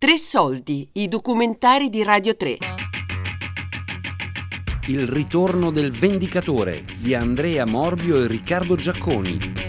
Tre soldi, i documentari di Radio 3. Il ritorno del Vendicatore di Andrea Morbio e Riccardo Giacconi.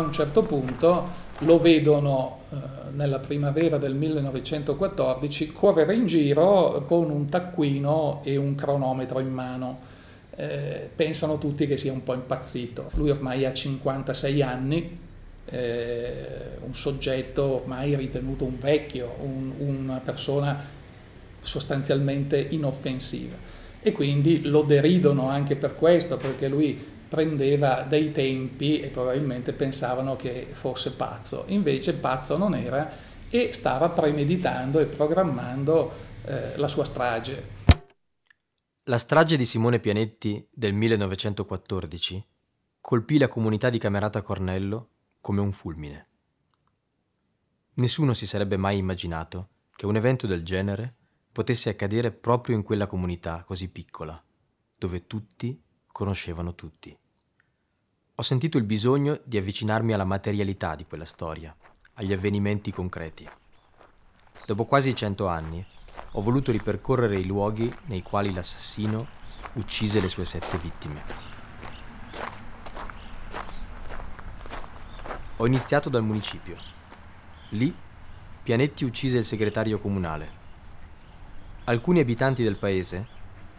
A un certo punto lo vedono eh, nella primavera del 1914 correre in giro con un taccuino e un cronometro in mano. Eh, pensano tutti che sia un po' impazzito. Lui ormai ha 56 anni, eh, un soggetto ormai ritenuto un vecchio, un, una persona sostanzialmente inoffensiva. E quindi lo deridono anche per questo, perché lui prendeva dei tempi e probabilmente pensavano che fosse pazzo, invece pazzo non era e stava premeditando e programmando eh, la sua strage. La strage di Simone Pianetti del 1914 colpì la comunità di Camerata Cornello come un fulmine. Nessuno si sarebbe mai immaginato che un evento del genere potesse accadere proprio in quella comunità così piccola, dove tutti conoscevano tutti. Ho sentito il bisogno di avvicinarmi alla materialità di quella storia, agli avvenimenti concreti. Dopo quasi cento anni ho voluto ripercorrere i luoghi nei quali l'assassino uccise le sue sette vittime. Ho iniziato dal municipio. Lì Pianetti uccise il segretario comunale. Alcuni abitanti del paese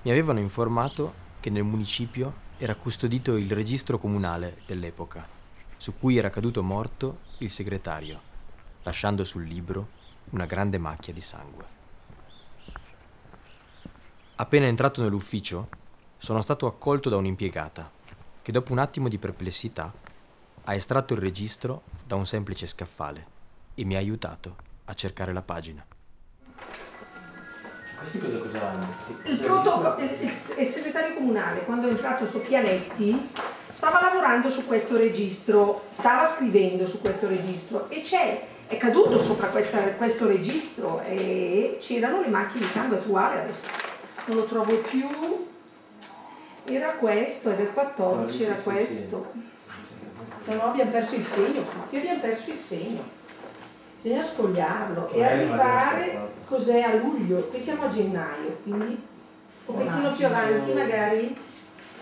mi avevano informato che nel municipio era custodito il registro comunale dell'epoca, su cui era caduto morto il segretario, lasciando sul libro una grande macchia di sangue. Appena entrato nell'ufficio, sono stato accolto da un'impiegata che dopo un attimo di perplessità ha estratto il registro da un semplice scaffale e mi ha aiutato a cercare la pagina. Questi cosa, cosa hanno? Il, il, il, il segretario comunale, quando è entrato su Pianetti, stava lavorando su questo registro, stava scrivendo su questo registro e c'è, è caduto sopra questa, questo registro e c'erano le macchine di sangue attuali adesso. Non lo trovo più. Era questo, è del 14, era questo. No, no, abbiamo perso il segno, qui abbiamo perso il segno bisogna sfogliarlo e arrivare cos'è a luglio, qui siamo a gennaio, quindi un pochettino più avanti magari.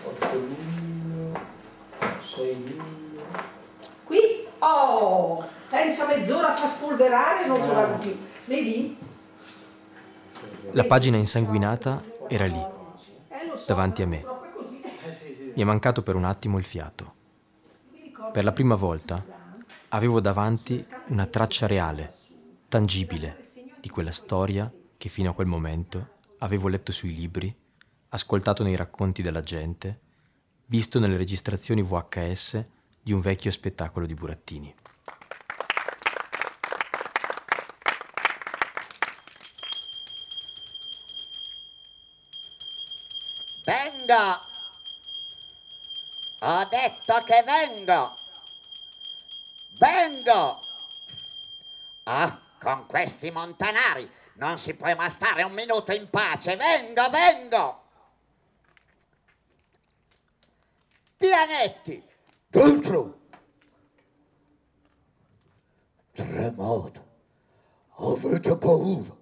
8 luglio, 6 luglio. Qui, oh, pensa mezz'ora fa spolverare e non trovarlo più. Vedi? La pagina insanguinata era lì, davanti a me. Mi è mancato per un attimo il fiato. Per la prima volta avevo davanti una traccia reale, tangibile, di quella storia che fino a quel momento avevo letto sui libri, ascoltato nei racconti della gente, visto nelle registrazioni VHS di un vecchio spettacolo di burattini. Vengo! Ho detto che vengo! Vengo! Ah, con questi montanari non si può mai stare un minuto in pace. Vengo, vengo! Pianetti! Dentro! Tremate, avete paura.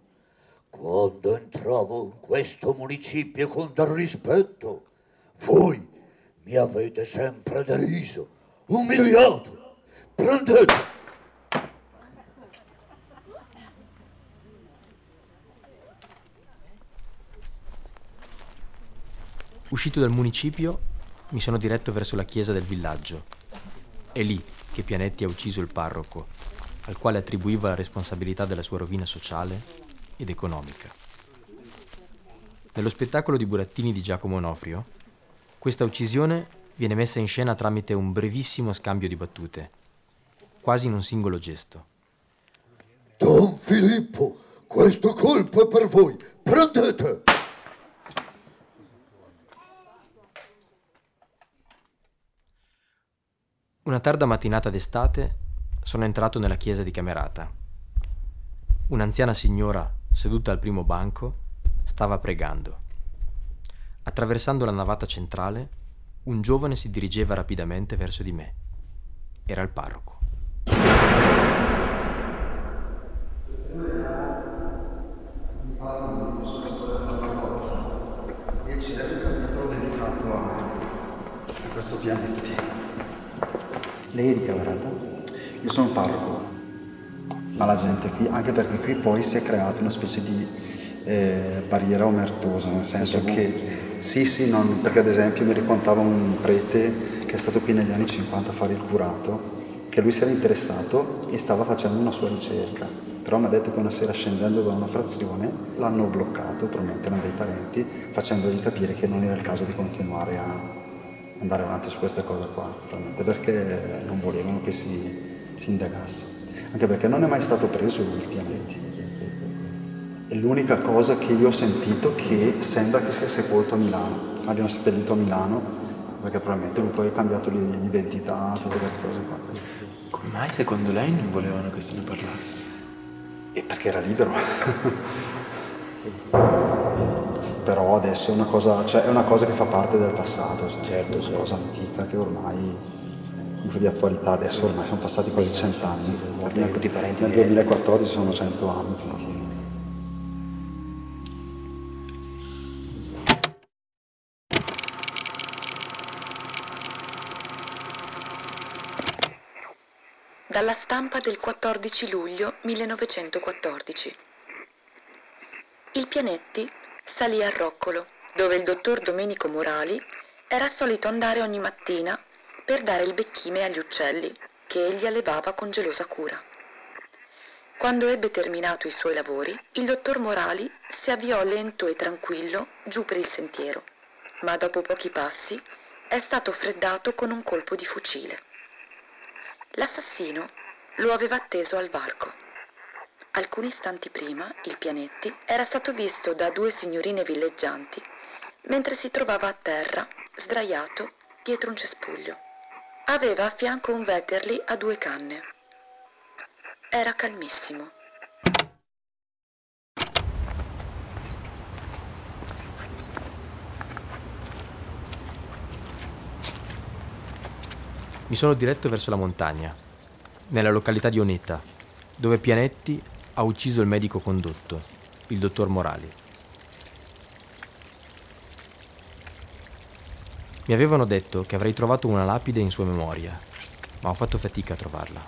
Quando entravo in questo municipio con del rispetto, voi mi avete sempre deriso, umiliato. Prendete! Uscito dal municipio, mi sono diretto verso la chiesa del villaggio. È lì che Pianetti ha ucciso il parroco, al quale attribuiva la responsabilità della sua rovina sociale ed economica. Nello spettacolo di burattini di Giacomo Onofrio, questa uccisione viene messa in scena tramite un brevissimo scambio di battute quasi in un singolo gesto. Don Filippo, questo colpo è per voi. Prendete! Una tarda mattinata d'estate sono entrato nella chiesa di Camerata. Un'anziana signora, seduta al primo banco, stava pregando. Attraversando la navata centrale, un giovane si dirigeva rapidamente verso di me. Era il parroco. Questo pianeta. Lei è di Camerata? Io sono parroco, ma la gente qui, anche perché qui poi si è creata una specie di eh, barriera omertosa, nel senso che sì, sì, non, perché ad esempio mi raccontava un prete che è stato qui negli anni 50 a fare il curato, che lui si era interessato e stava facendo una sua ricerca, però mi ha detto che una sera scendendo da una frazione l'hanno bloccato, probabilmente erano dei parenti, facendogli capire che non era il caso di continuare a andare avanti su questa cosa qua, probabilmente perché non volevano che si, si indagasse. Anche perché non è mai stato preso il pianeti. È l'unica cosa che io ho sentito che sembra che sia sepolto a Milano. Abbiano seppellito a Milano perché probabilmente lui poi ha cambiato l'identità, tutte queste cose qua. Come mai secondo lei non volevano che se ne parlasse? E perché era libero. Adesso è una cosa, cioè è una cosa che fa parte del passato, cioè certo, è una certo. cosa antica che ormai di attualità adesso ormai sono passati quasi cent'anni. Sì, nel, nel 2014 sono cento anni. Quindi. Dalla stampa del 14 luglio 1914. Il Pianetti salì a Roccolo, dove il dottor Domenico Morali era solito andare ogni mattina per dare il becchime agli uccelli, che egli allevava con gelosa cura. Quando ebbe terminato i suoi lavori, il dottor Morali si avviò lento e tranquillo giù per il sentiero, ma dopo pochi passi è stato freddato con un colpo di fucile. L'assassino lo aveva atteso al varco. Alcuni istanti prima, il Pianetti era stato visto da due signorine villeggianti mentre si trovava a terra, sdraiato, dietro un cespuglio. Aveva a fianco un Vetterli a due canne. Era calmissimo. Mi sono diretto verso la montagna, nella località di Oneta, dove Pianetti ha ucciso il medico condotto, il dottor Morali. Mi avevano detto che avrei trovato una lapide in sua memoria, ma ho fatto fatica a trovarla.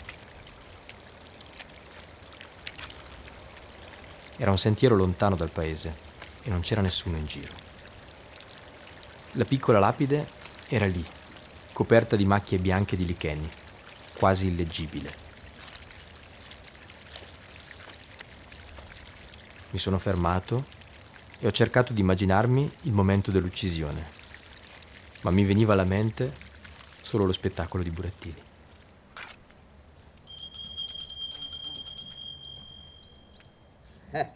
Era un sentiero lontano dal paese e non c'era nessuno in giro. La piccola lapide era lì, coperta di macchie bianche di licheni, quasi illeggibile. Mi sono fermato e ho cercato di immaginarmi il momento dell'uccisione, ma mi veniva alla mente solo lo spettacolo di burattini. Eh,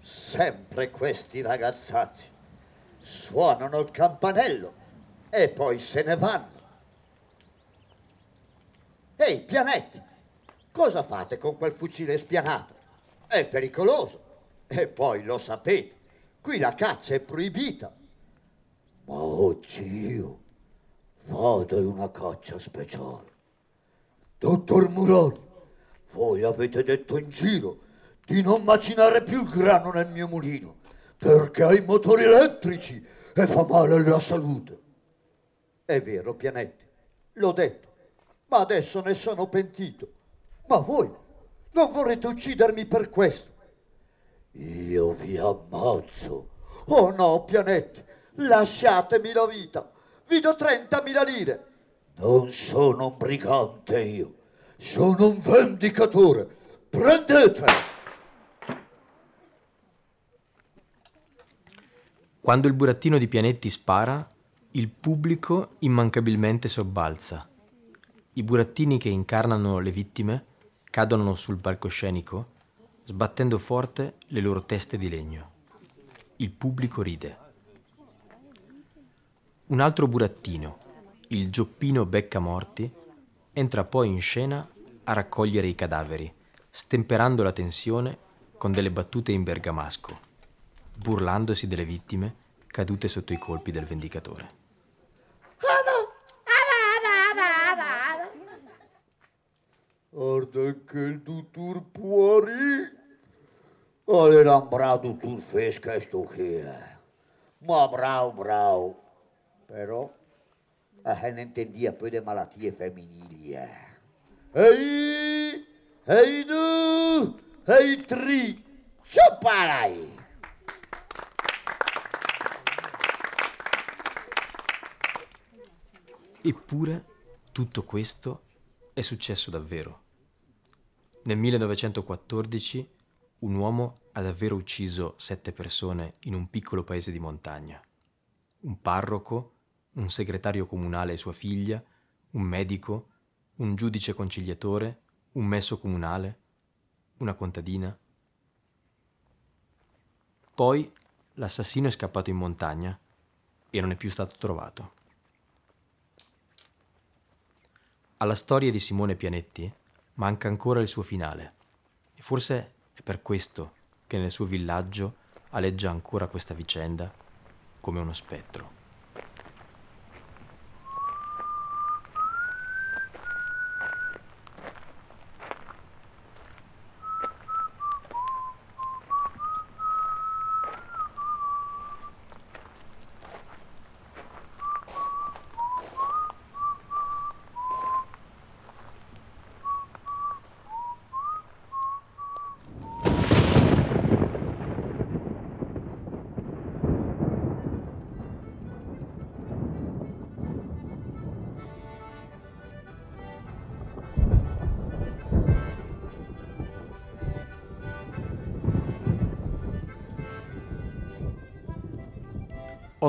sempre questi ragazzacci suonano il campanello e poi se ne vanno. Ehi, pianetti, cosa fate con quel fucile spianato? È pericoloso. E poi lo sapete, qui la caccia è proibita. Ma oggi io vado in una caccia speciale. Dottor Murari, voi avete detto in giro di non macinare più il grano nel mio mulino perché ha i motori elettrici e fa male alla salute. È vero, Pianetti, l'ho detto ma adesso ne sono pentito. Ma voi non vorrete uccidermi per questo? Io vi ammazzo. Oh no, pianetti, lasciatemi la vita. Vi do 30.000 lire. Non sono un brigante io, sono un vendicatore. Prendete! Quando il burattino di Pianetti spara, il pubblico immancabilmente sobbalza. I burattini che incarnano le vittime cadono sul palcoscenico sbattendo forte le loro teste di legno. Il pubblico ride. Un altro burattino, il Gioppino Beccamorti, entra poi in scena a raccogliere i cadaveri, stemperando la tensione con delle battute in bergamasco, burlandosi delle vittime cadute sotto i colpi del vendicatore. Dottor Poiré era un bravo dottor fresco sto che è. Ma bravo, bravo. Però eh, non intendia poi le malattie femminili. Eh. Ehi, ehi tu, ehi tri, ciuppalai. Eppure tutto questo è successo davvero. Nel 1914 un uomo ha davvero ucciso sette persone in un piccolo paese di montagna. Un parroco, un segretario comunale e sua figlia, un medico, un giudice conciliatore, un messo comunale, una contadina. Poi l'assassino è scappato in montagna e non è più stato trovato. Alla storia di Simone Pianetti manca ancora il suo finale e forse è per questo che nel suo villaggio aleggia ancora questa vicenda come uno spettro.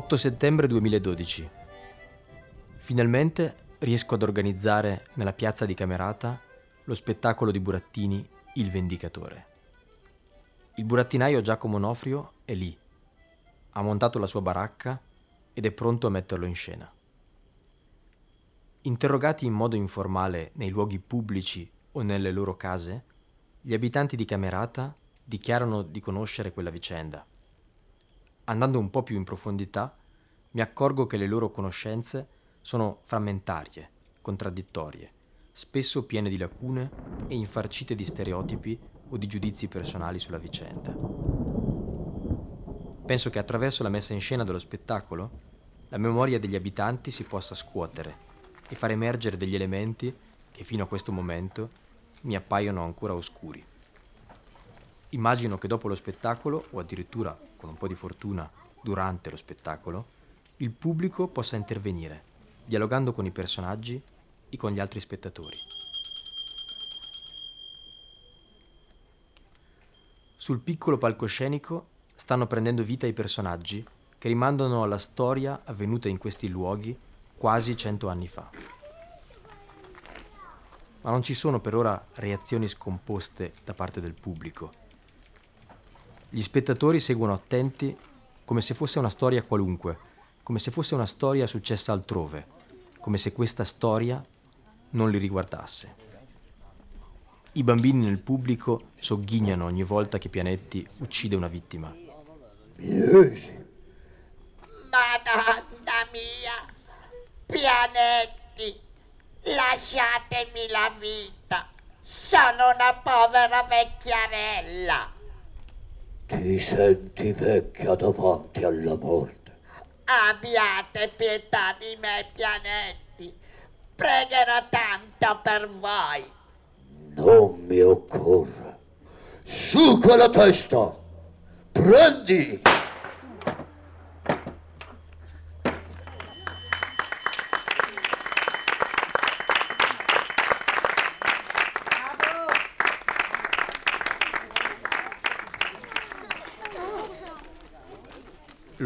8 settembre 2012. Finalmente riesco ad organizzare nella piazza di Camerata lo spettacolo di Burattini Il Vendicatore. Il burattinaio Giacomo Nofrio è lì, ha montato la sua baracca ed è pronto a metterlo in scena. Interrogati in modo informale nei luoghi pubblici o nelle loro case, gli abitanti di Camerata dichiarano di conoscere quella vicenda andando un po' più in profondità, mi accorgo che le loro conoscenze sono frammentarie, contraddittorie, spesso piene di lacune e infarcite di stereotipi o di giudizi personali sulla vicenda. Penso che attraverso la messa in scena dello spettacolo la memoria degli abitanti si possa scuotere e far emergere degli elementi che fino a questo momento mi appaiono ancora oscuri. Immagino che dopo lo spettacolo, o addirittura con un po' di fortuna durante lo spettacolo, il pubblico possa intervenire, dialogando con i personaggi e con gli altri spettatori. Sul piccolo palcoscenico stanno prendendo vita i personaggi che rimandano alla storia avvenuta in questi luoghi quasi cento anni fa. Ma non ci sono per ora reazioni scomposte da parte del pubblico gli spettatori seguono attenti come se fosse una storia qualunque, come se fosse una storia successa altrove, come se questa storia non li riguardasse. I bambini nel pubblico sogghignano ogni volta che Pianetti uccide una vittima. Madonna mia, Pianetti, lasciatemi la vita. Sono una povera vecchiarella. Ti senti vecchia davanti alla morte. Abbiate pietà di me, pianetti. Pregherò tanto per voi. Non mi occorre. Su quella testa! Prendi!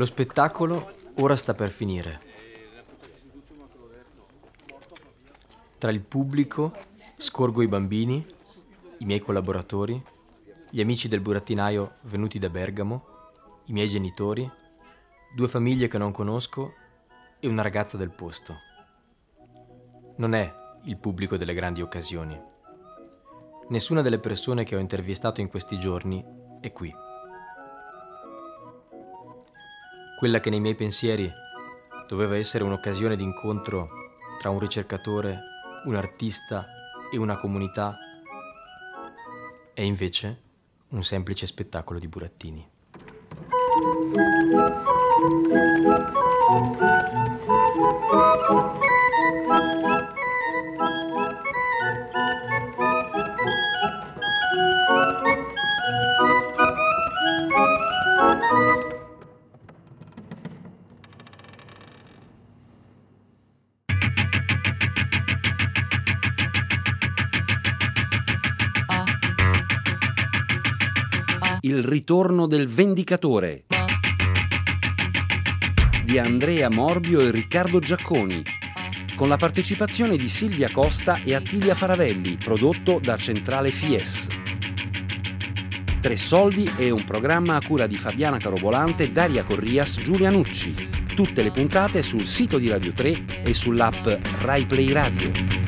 Lo spettacolo ora sta per finire. Tra il pubblico scorgo i bambini, i miei collaboratori, gli amici del burattinaio venuti da Bergamo, i miei genitori, due famiglie che non conosco e una ragazza del posto. Non è il pubblico delle grandi occasioni. Nessuna delle persone che ho intervistato in questi giorni è qui. Quella che nei miei pensieri doveva essere un'occasione di incontro tra un ricercatore, un artista e una comunità è invece un semplice spettacolo di burattini. Il ritorno del Vendicatore di Andrea Morbio e Riccardo Giacconi, con la partecipazione di Silvia Costa e Attilia Faravelli, prodotto da Centrale Fies. Tre soldi è un programma a cura di Fabiana Carobolante, Daria Corrias, Giulia Nucci. Tutte le puntate sul sito di Radio 3 e sull'app RaiPlay Radio.